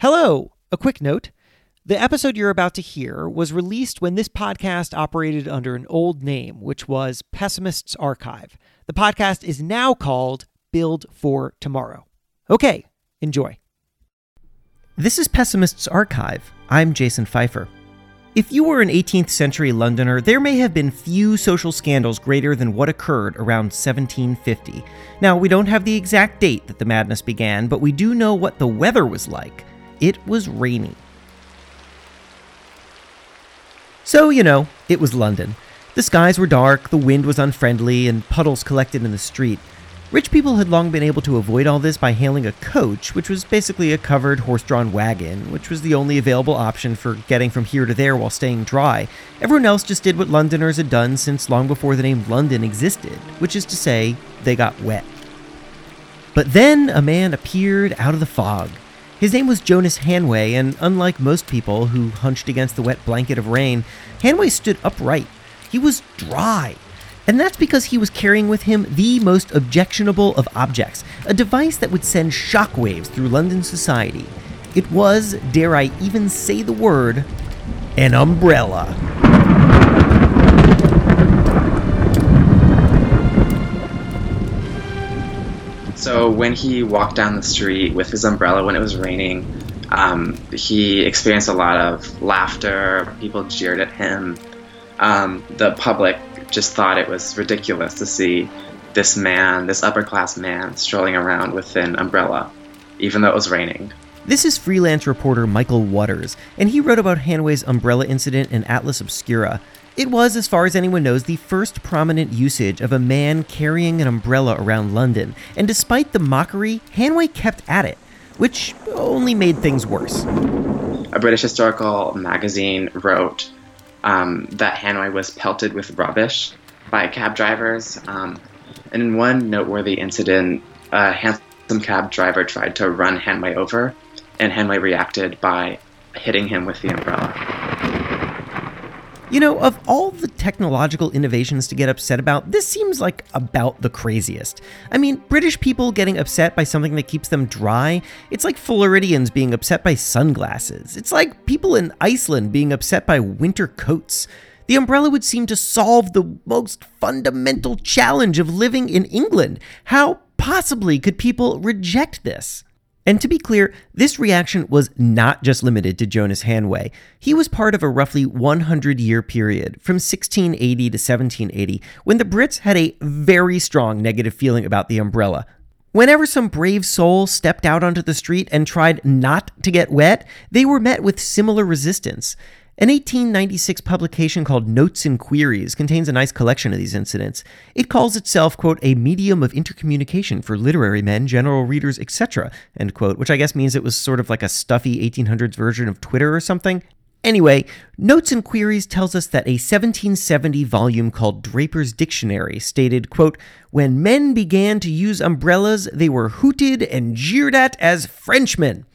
Hello! A quick note. The episode you're about to hear was released when this podcast operated under an old name, which was Pessimist's Archive. The podcast is now called Build for Tomorrow. Okay, enjoy. This is Pessimist's Archive. I'm Jason Feifer. If you were an 18th century Londoner, there may have been few social scandals greater than what occurred around 1750. Now, we don't have the exact date that the madness began, but we do know what the weather was like. It was rainy. So, you know, it was London. The skies were dark, the wind was unfriendly, and puddles collected in the street. Rich people had long been able to avoid all this by hailing a coach, which was basically a covered horse drawn wagon, which was the only available option for getting from here to there while staying dry. Everyone else just did what Londoners had done since long before the name London existed, which is to say, they got wet. But then a man appeared out of the fog. His name was Jonas Hanway, and unlike most people who hunched against the wet blanket of rain, Hanway stood upright. He was dry. And that's because he was carrying with him the most objectionable of objects, a device that would send shockwaves through London society. It was, dare I even say the word, an umbrella. So when he walked down the street with his umbrella when it was raining, um, he experienced a lot of laughter. People jeered at him. Um, the public just thought it was ridiculous to see this man, this upper class man, strolling around with an umbrella, even though it was raining. This is freelance reporter Michael Waters, and he wrote about Hanway's umbrella incident in Atlas Obscura. It was, as far as anyone knows, the first prominent usage of a man carrying an umbrella around London, and despite the mockery, Hanway kept at it, which only made things worse. A British historical magazine wrote um, that Hanway was pelted with rubbish by cab drivers. Um, and in one noteworthy incident, a hansom cab driver tried to run Hanway over, and Hanway reacted by hitting him with the umbrella. You know, of all the technological innovations to get upset about, this seems like about the craziest. I mean, British people getting upset by something that keeps them dry, it's like Floridians being upset by sunglasses. It's like people in Iceland being upset by winter coats. The umbrella would seem to solve the most fundamental challenge of living in England. How possibly could people reject this? And to be clear, this reaction was not just limited to Jonas Hanway. He was part of a roughly 100 year period from 1680 to 1780 when the Brits had a very strong negative feeling about the umbrella. Whenever some brave soul stepped out onto the street and tried not to get wet, they were met with similar resistance. An 1896 publication called Notes and Queries contains a nice collection of these incidents. It calls itself, quote, a medium of intercommunication for literary men, general readers, etc., end quote, which I guess means it was sort of like a stuffy 1800s version of Twitter or something. Anyway, Notes and Queries tells us that a 1770 volume called Draper's Dictionary stated, quote, When men began to use umbrellas, they were hooted and jeered at as Frenchmen.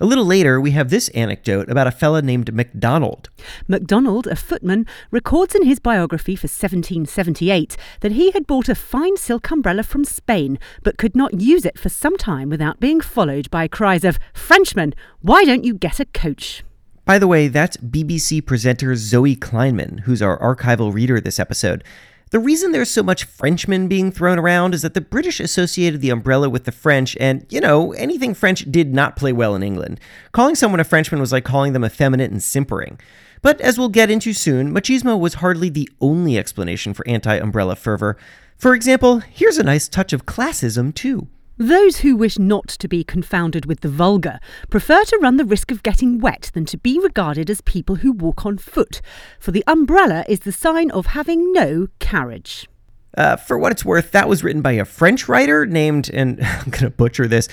A little later, we have this anecdote about a fella named MacDonald. MacDonald, a footman, records in his biography for 1778 that he had bought a fine silk umbrella from Spain, but could not use it for some time without being followed by cries of, Frenchman, why don't you get a coach? By the way, that's BBC presenter Zoe Kleinman, who's our archival reader this episode. The reason there's so much Frenchman being thrown around is that the British associated the umbrella with the French, and, you know, anything French did not play well in England. Calling someone a Frenchman was like calling them effeminate and simpering. But as we'll get into soon, machismo was hardly the only explanation for anti umbrella fervor. For example, here's a nice touch of classism, too. Those who wish not to be confounded with the vulgar prefer to run the risk of getting wet than to be regarded as people who walk on foot, for the umbrella is the sign of having no carriage. Uh, for what it's worth, that was written by a French writer named, and I'm going to butcher this,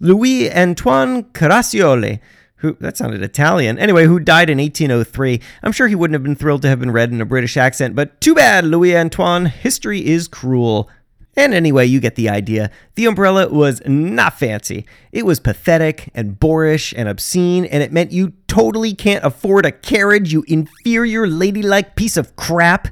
Louis Antoine Caraccioli. Who, that sounded Italian. Anyway, who died in 1803. I'm sure he wouldn't have been thrilled to have been read in a British accent, but too bad, Louis Antoine. History is cruel. And anyway, you get the idea. The umbrella was not fancy. It was pathetic and boorish and obscene, and it meant you totally can't afford a carriage, you inferior ladylike piece of crap.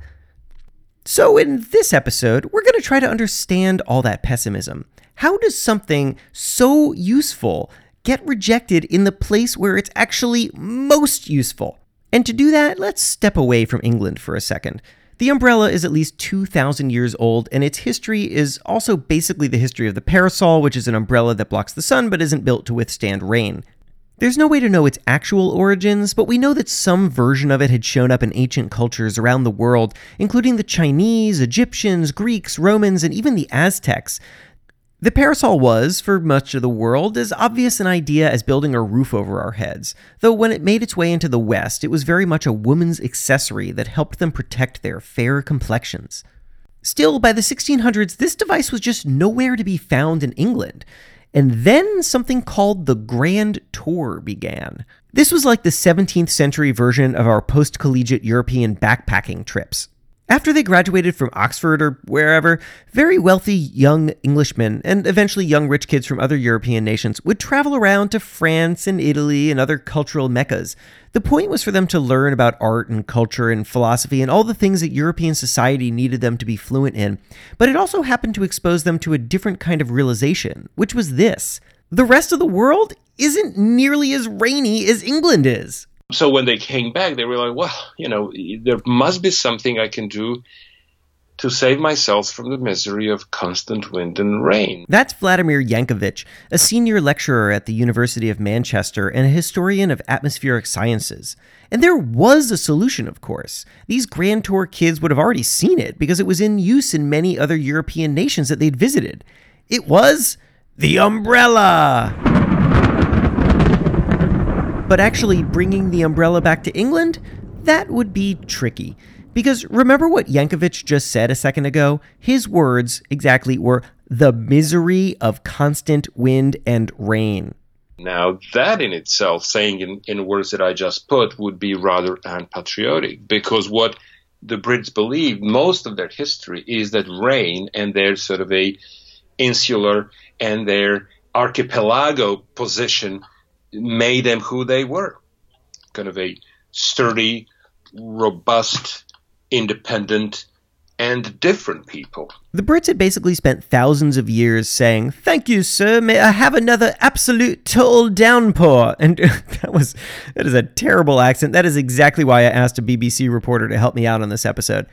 So, in this episode, we're going to try to understand all that pessimism. How does something so useful get rejected in the place where it's actually most useful. And to do that, let's step away from England for a second. The umbrella is at least 2,000 years old, and its history is also basically the history of the parasol, which is an umbrella that blocks the sun but isn't built to withstand rain. There's no way to know its actual origins, but we know that some version of it had shown up in ancient cultures around the world, including the Chinese, Egyptians, Greeks, Romans, and even the Aztecs. The parasol was, for much of the world, as obvious an idea as building a roof over our heads, though when it made its way into the West, it was very much a woman's accessory that helped them protect their fair complexions. Still, by the 1600s, this device was just nowhere to be found in England. And then something called the Grand Tour began. This was like the 17th century version of our post collegiate European backpacking trips. After they graduated from Oxford or wherever, very wealthy young Englishmen and eventually young rich kids from other European nations would travel around to France and Italy and other cultural meccas. The point was for them to learn about art and culture and philosophy and all the things that European society needed them to be fluent in. But it also happened to expose them to a different kind of realization, which was this the rest of the world isn't nearly as rainy as England is so when they came back, they were like, well, you know, there must be something I can do to save myself from the misery of constant wind and rain. That's Vladimir Jankovic, a senior lecturer at the University of Manchester and a historian of atmospheric sciences. And there was a solution, of course. These Grand Tour kids would have already seen it because it was in use in many other European nations that they'd visited. It was the umbrella! But actually bringing the umbrella back to England, that would be tricky. Because remember what Jankovic just said a second ago? His words exactly were the misery of constant wind and rain. Now, that in itself, saying in, in words that I just put, would be rather unpatriotic because what the Brits believe, most of their history is that rain and their sort of a insular and their archipelago position made them who they were kind of a sturdy, robust, independent, and different people. The Brits had basically spent thousands of years saying, Thank you, sir, may I have another absolute total downpour? And that was, that is a terrible accent. That is exactly why I asked a BBC reporter to help me out on this episode.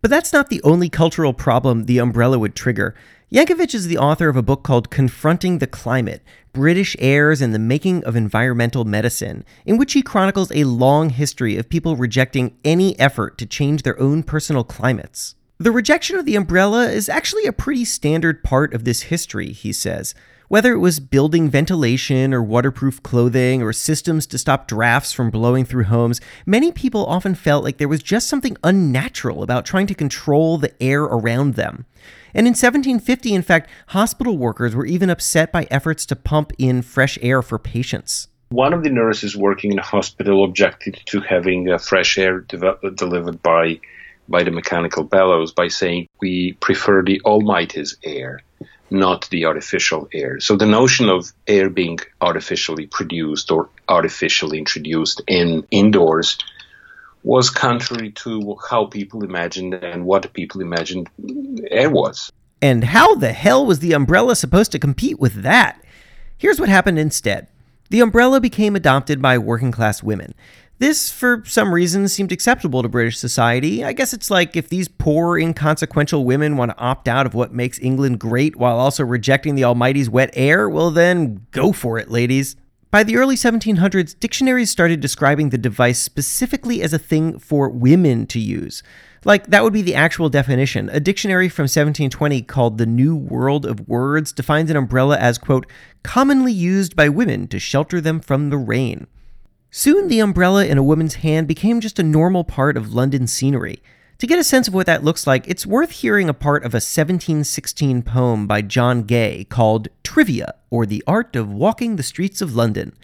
But that's not the only cultural problem the umbrella would trigger. Jankovic is the author of a book called Confronting the Climate British Airs and the Making of Environmental Medicine, in which he chronicles a long history of people rejecting any effort to change their own personal climates. The rejection of the umbrella is actually a pretty standard part of this history, he says. Whether it was building ventilation or waterproof clothing or systems to stop drafts from blowing through homes, many people often felt like there was just something unnatural about trying to control the air around them. And in 1750, in fact, hospital workers were even upset by efforts to pump in fresh air for patients. One of the nurses working in a hospital objected to having uh, fresh air de- delivered by by the mechanical bellows by saying we prefer the Almighty's air not the artificial air. So the notion of air being artificially produced or artificially introduced in indoors was contrary to how people imagined and what people imagined air was. And how the hell was the umbrella supposed to compete with that? Here's what happened instead. The umbrella became adopted by working class women. This, for some reason, seemed acceptable to British society. I guess it's like if these poor, inconsequential women want to opt out of what makes England great while also rejecting the Almighty's wet air, well, then go for it, ladies. By the early 1700s, dictionaries started describing the device specifically as a thing for women to use. Like, that would be the actual definition. A dictionary from 1720 called The New World of Words defines an umbrella as, quote, commonly used by women to shelter them from the rain. Soon, the umbrella in a woman's hand became just a normal part of London scenery. To get a sense of what that looks like, it's worth hearing a part of a 1716 poem by John Gay called Trivia, or The Art of Walking the Streets of London.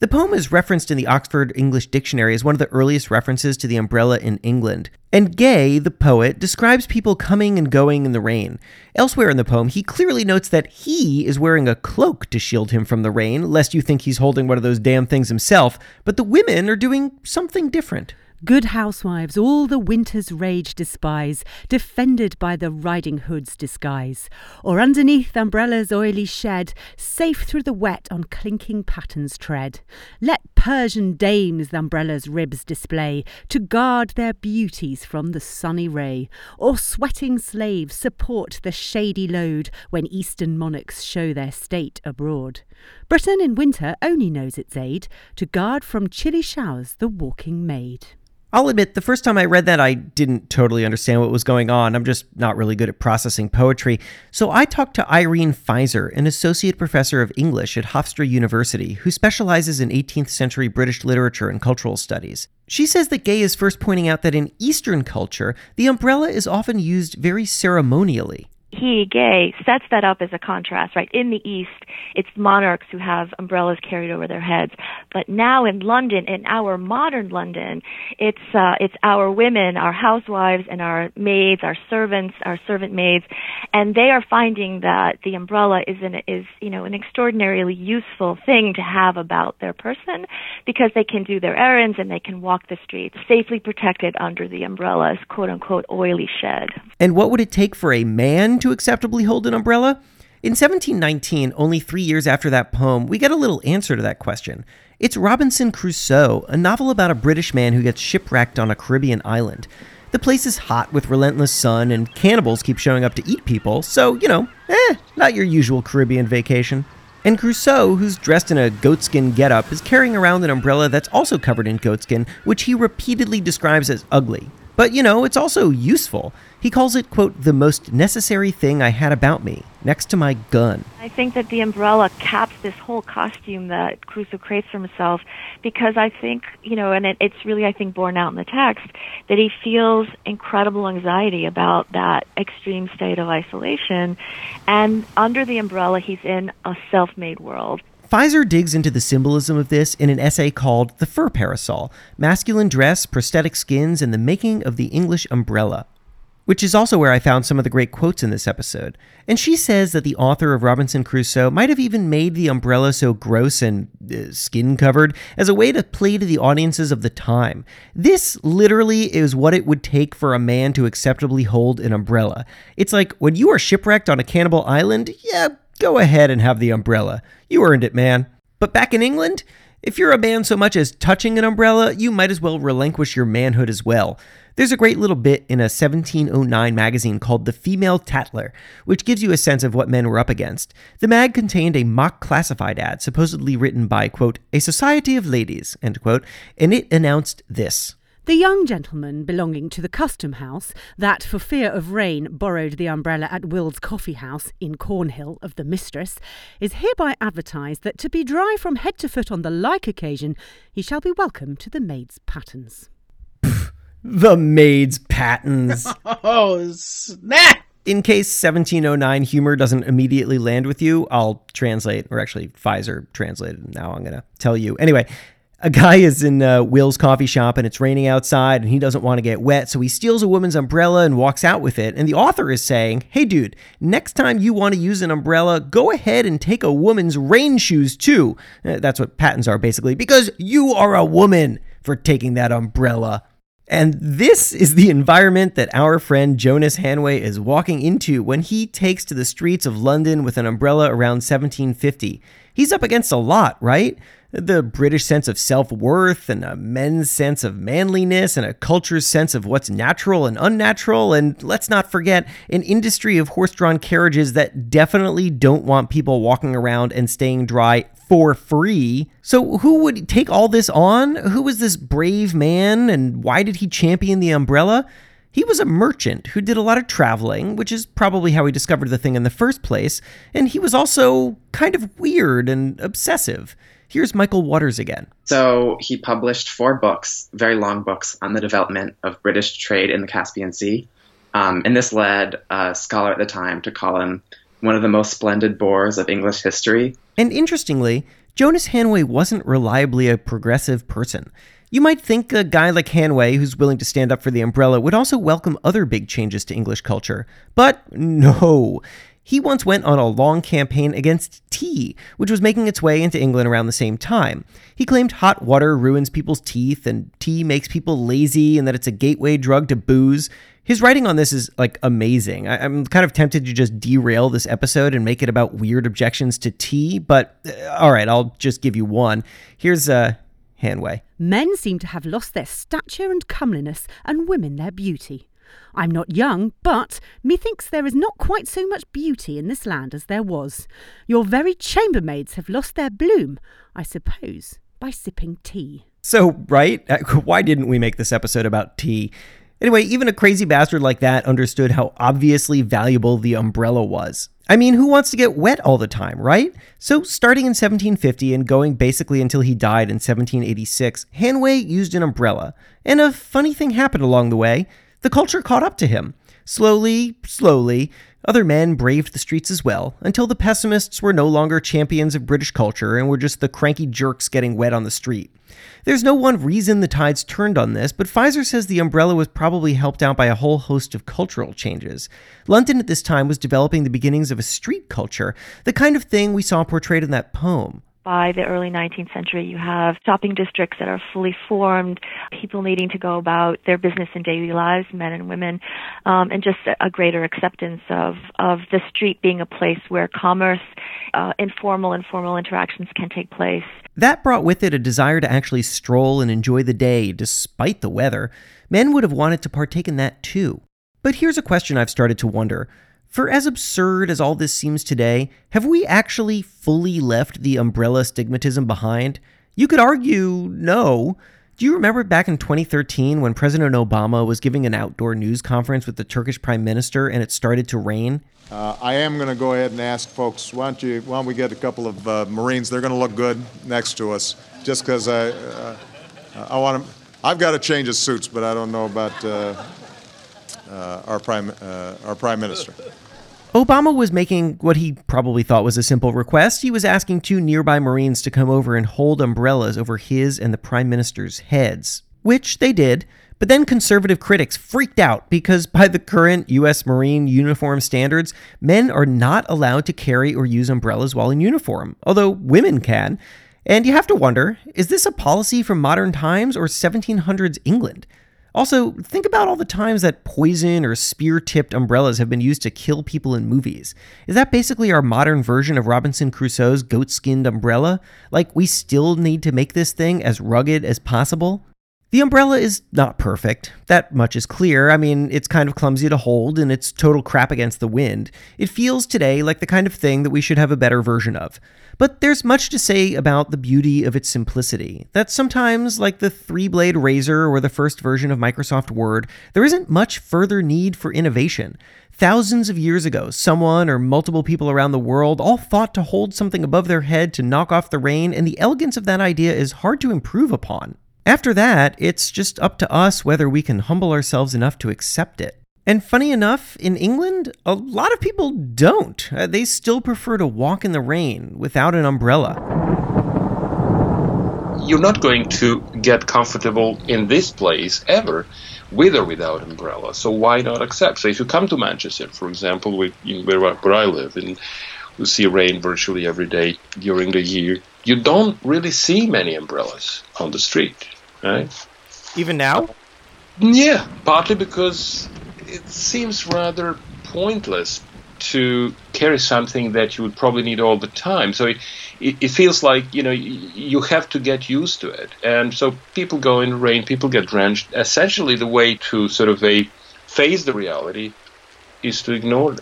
The poem is referenced in the Oxford English Dictionary as one of the earliest references to the umbrella in England. And Gay, the poet, describes people coming and going in the rain. Elsewhere in the poem, he clearly notes that he is wearing a cloak to shield him from the rain, lest you think he's holding one of those damn things himself, but the women are doing something different. Good housewives all the winter's rage despise, defended by the riding hood's disguise, or underneath umbrella's oily shed, safe through the wet on clinking pattens tread. Let Persian dames the umbrella's ribs display, to guard their beauties from the sunny ray, or sweating slaves support the shady load when eastern monarchs show their state abroad. Britain in winter only knows its aid to guard from chilly showers the walking maid. I'll admit, the first time I read that, I didn't totally understand what was going on. I'm just not really good at processing poetry. So I talked to Irene Fizer, an associate professor of English at Hofstra University, who specializes in 18th century British literature and cultural studies. She says that Gay is first pointing out that in Eastern culture, the umbrella is often used very ceremonially he, Gay, sets that up as a contrast, right? In the East, it's monarchs who have umbrellas carried over their heads. But now in London, in our modern London, it's, uh, it's our women, our housewives and our maids, our servants, our servant maids, and they are finding that the umbrella is an, is, you know, an extraordinarily useful thing to have about their person because they can do their errands and they can walk the streets safely protected under the umbrella's quote unquote oily shed. And what would it take for a man to acceptably hold an umbrella? In 1719, only three years after that poem, we get a little answer to that question. It's Robinson Crusoe, a novel about a British man who gets shipwrecked on a Caribbean island. The place is hot with relentless sun, and cannibals keep showing up to eat people, so, you know, eh, not your usual Caribbean vacation. And Crusoe, who's dressed in a goatskin getup, is carrying around an umbrella that's also covered in goatskin, which he repeatedly describes as ugly. But, you know, it's also useful. He calls it, quote, the most necessary thing I had about me, next to my gun. I think that the umbrella caps this whole costume that Crusoe creates for himself because I think, you know, and it, it's really, I think, borne out in the text, that he feels incredible anxiety about that extreme state of isolation. And under the umbrella, he's in a self made world. Fizer digs into the symbolism of this in an essay called The Fur Parasol Masculine Dress, Prosthetic Skins, and the Making of the English Umbrella, which is also where I found some of the great quotes in this episode. And she says that the author of Robinson Crusoe might have even made the umbrella so gross and uh, skin covered as a way to play to the audiences of the time. This literally is what it would take for a man to acceptably hold an umbrella. It's like when you are shipwrecked on a cannibal island, yeah, Go ahead and have the umbrella. You earned it, man. But back in England, if you're a man so much as touching an umbrella, you might as well relinquish your manhood as well. There's a great little bit in a 1709 magazine called The Female Tattler, which gives you a sense of what men were up against. The mag contained a mock classified ad supposedly written by, quote, a society of ladies, end quote, and it announced this. The young gentleman belonging to the custom house that, for fear of rain, borrowed the umbrella at Will's Coffee House in Cornhill of the mistress, is hereby advertised that to be dry from head to foot on the like occasion, he shall be welcome to the maid's pattens. the maid's pattens. oh, snap! In case 1709 humor doesn't immediately land with you, I'll translate, or actually, Fizer translated. Now I'm going to tell you. Anyway, a guy is in uh, Will's coffee shop and it's raining outside and he doesn't want to get wet, so he steals a woman's umbrella and walks out with it. And the author is saying, Hey, dude, next time you want to use an umbrella, go ahead and take a woman's rain shoes too. Uh, that's what pattens are basically, because you are a woman for taking that umbrella. And this is the environment that our friend Jonas Hanway is walking into when he takes to the streets of London with an umbrella around 1750. He's up against a lot, right? The British sense of self worth and a men's sense of manliness and a culture's sense of what's natural and unnatural. And let's not forget an industry of horse drawn carriages that definitely don't want people walking around and staying dry for free. So, who would take all this on? Who was this brave man and why did he champion the umbrella? He was a merchant who did a lot of traveling, which is probably how he discovered the thing in the first place, and he was also kind of weird and obsessive. Here's Michael Waters again. So he published four books, very long books, on the development of British trade in the Caspian Sea. Um, and this led a scholar at the time to call him one of the most splendid bores of English history. And interestingly, Jonas Hanway wasn't reliably a progressive person. You might think a guy like Hanway, who's willing to stand up for the umbrella, would also welcome other big changes to English culture. But no. He once went on a long campaign against tea, which was making its way into England around the same time. He claimed hot water ruins people's teeth and tea makes people lazy and that it's a gateway drug to booze. His writing on this is like amazing. I- am kind of tempted to just derail this episode and make it about weird objections to tea, but uh, all right, I'll just give you one. Here's a uh, Hanway. Men seem to have lost their stature and comeliness, and women their beauty. I'm not young, but methinks there is not quite so much beauty in this land as there was. Your very chambermaids have lost their bloom, I suppose, by sipping tea. So, right? Uh, why didn't we make this episode about tea? Anyway, even a crazy bastard like that understood how obviously valuable the umbrella was. I mean, who wants to get wet all the time, right? So, starting in 1750 and going basically until he died in 1786, Hanway used an umbrella. And a funny thing happened along the way. The culture caught up to him. Slowly, slowly, other men braved the streets as well, until the pessimists were no longer champions of British culture and were just the cranky jerks getting wet on the street. There's no one reason the tides turned on this, but Fizer says the umbrella was probably helped out by a whole host of cultural changes. London at this time was developing the beginnings of a street culture, the kind of thing we saw portrayed in that poem by the early 19th century, you have shopping districts that are fully formed, people needing to go about their business and daily lives, men and women, um, and just a greater acceptance of, of the street being a place where commerce, uh, informal and formal interactions can take place. That brought with it a desire to actually stroll and enjoy the day despite the weather. Men would have wanted to partake in that too. But here's a question I've started to wonder. For as absurd as all this seems today, have we actually fully left the umbrella stigmatism behind? You could argue no. Do you remember back in 2013 when President Obama was giving an outdoor news conference with the Turkish Prime Minister and it started to rain? Uh, I am going to go ahead and ask folks, why don't, you, why don't we get a couple of uh, Marines? They're going to look good next to us, just because I, uh, I want to. I've got to change his suits, but I don't know about uh, our prime uh, our prime minister. Obama was making what he probably thought was a simple request. He was asking two nearby Marines to come over and hold umbrellas over his and the Prime Minister's heads, which they did. But then conservative critics freaked out because, by the current U.S. Marine uniform standards, men are not allowed to carry or use umbrellas while in uniform, although women can. And you have to wonder is this a policy from modern times or 1700s England? Also, think about all the times that poison or spear tipped umbrellas have been used to kill people in movies. Is that basically our modern version of Robinson Crusoe's goat skinned umbrella? Like, we still need to make this thing as rugged as possible? The umbrella is not perfect. That much is clear. I mean, it's kind of clumsy to hold and it's total crap against the wind. It feels today like the kind of thing that we should have a better version of. But there's much to say about the beauty of its simplicity. That sometimes, like the three blade razor or the first version of Microsoft Word, there isn't much further need for innovation. Thousands of years ago, someone or multiple people around the world all thought to hold something above their head to knock off the rain, and the elegance of that idea is hard to improve upon. After that, it's just up to us whether we can humble ourselves enough to accept it. And funny enough, in England, a lot of people don't. Uh, they still prefer to walk in the rain without an umbrella. You're not going to get comfortable in this place ever with or without umbrella. So why not accept? So if you come to Manchester, for example, where, where I live, and you see rain virtually every day during the year, you don't really see many umbrellas on the street, right? Even now? Yeah, partly because it seems rather pointless to carry something that you would probably need all the time. So it, it, it, feels like you know you have to get used to it, and so people go in the rain, people get drenched. Essentially, the way to sort of a face the reality is to ignore it.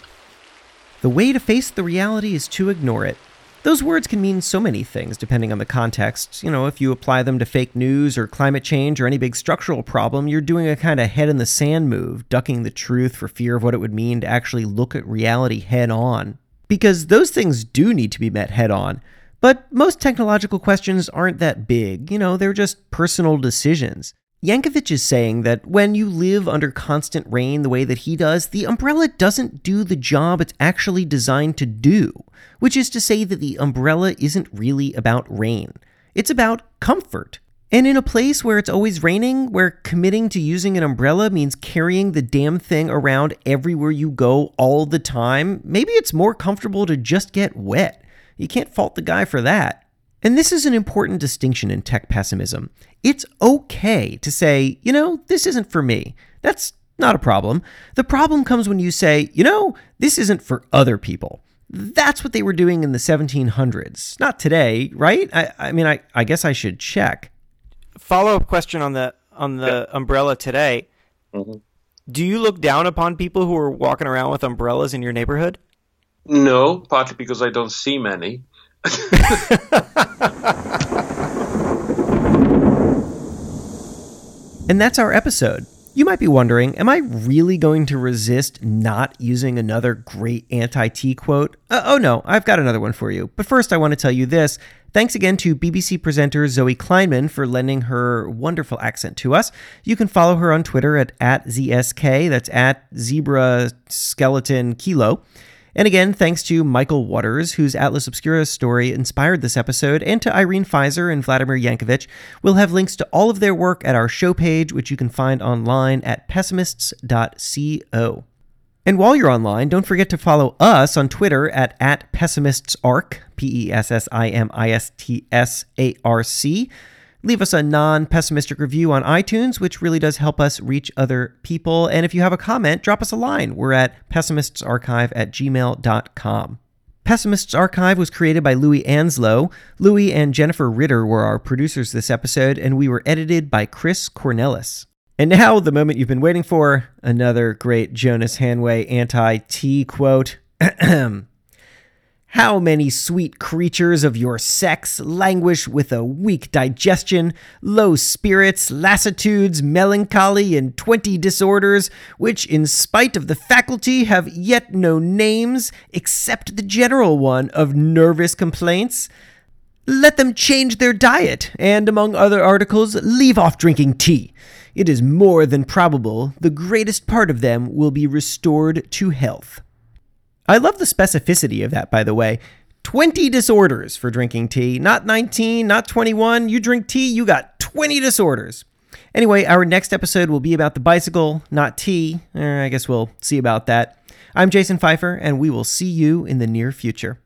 The way to face the reality is to ignore it. Those words can mean so many things depending on the context. You know, if you apply them to fake news or climate change or any big structural problem, you're doing a kind of head in the sand move, ducking the truth for fear of what it would mean to actually look at reality head on. Because those things do need to be met head on. But most technological questions aren't that big, you know, they're just personal decisions. Jankovic is saying that when you live under constant rain the way that he does, the umbrella doesn't do the job it's actually designed to do, which is to say that the umbrella isn't really about rain. It's about comfort. And in a place where it's always raining, where committing to using an umbrella means carrying the damn thing around everywhere you go all the time, maybe it's more comfortable to just get wet. You can't fault the guy for that. And this is an important distinction in tech pessimism. It's okay to say, you know, this isn't for me. That's not a problem. The problem comes when you say, you know, this isn't for other people. That's what they were doing in the 1700s. Not today, right? I, I mean, I, I guess I should check. Follow up question on the on the umbrella today. Mhm. Do you look down upon people who are walking around with umbrellas in your neighborhood? No, partly because I don't see many. And that's our episode. You might be wondering, am I really going to resist not using another great anti tea quote? Uh, oh no, I've got another one for you. But first, I want to tell you this. Thanks again to BBC presenter Zoe Kleinman for lending her wonderful accent to us. You can follow her on Twitter at, at ZSK, that's at Zebra Skeleton Kilo. And again, thanks to Michael Waters, whose Atlas Obscura story inspired this episode, and to Irene Fizer and Vladimir Jankovic. We'll have links to all of their work at our show page, which you can find online at pessimists.co. And while you're online, don't forget to follow us on Twitter at, at pessimistsarc, P E S S I M I S T S A R C. Leave us a non pessimistic review on iTunes, which really does help us reach other people. And if you have a comment, drop us a line. We're at pessimistsarchive at gmail.com. Pessimists Archive was created by Louis Anslow. Louis and Jennifer Ritter were our producers this episode, and we were edited by Chris Cornelis. And now, the moment you've been waiting for another great Jonas Hanway anti tea quote. How many sweet creatures of your sex languish with a weak digestion, low spirits, lassitudes, melancholy, and twenty disorders, which, in spite of the faculty, have yet no names except the general one of nervous complaints? Let them change their diet, and among other articles, leave off drinking tea. It is more than probable the greatest part of them will be restored to health. I love the specificity of that, by the way. 20 disorders for drinking tea, not 19, not 21. You drink tea, you got 20 disorders. Anyway, our next episode will be about the bicycle, not tea. Eh, I guess we'll see about that. I'm Jason Feifer, and we will see you in the near future.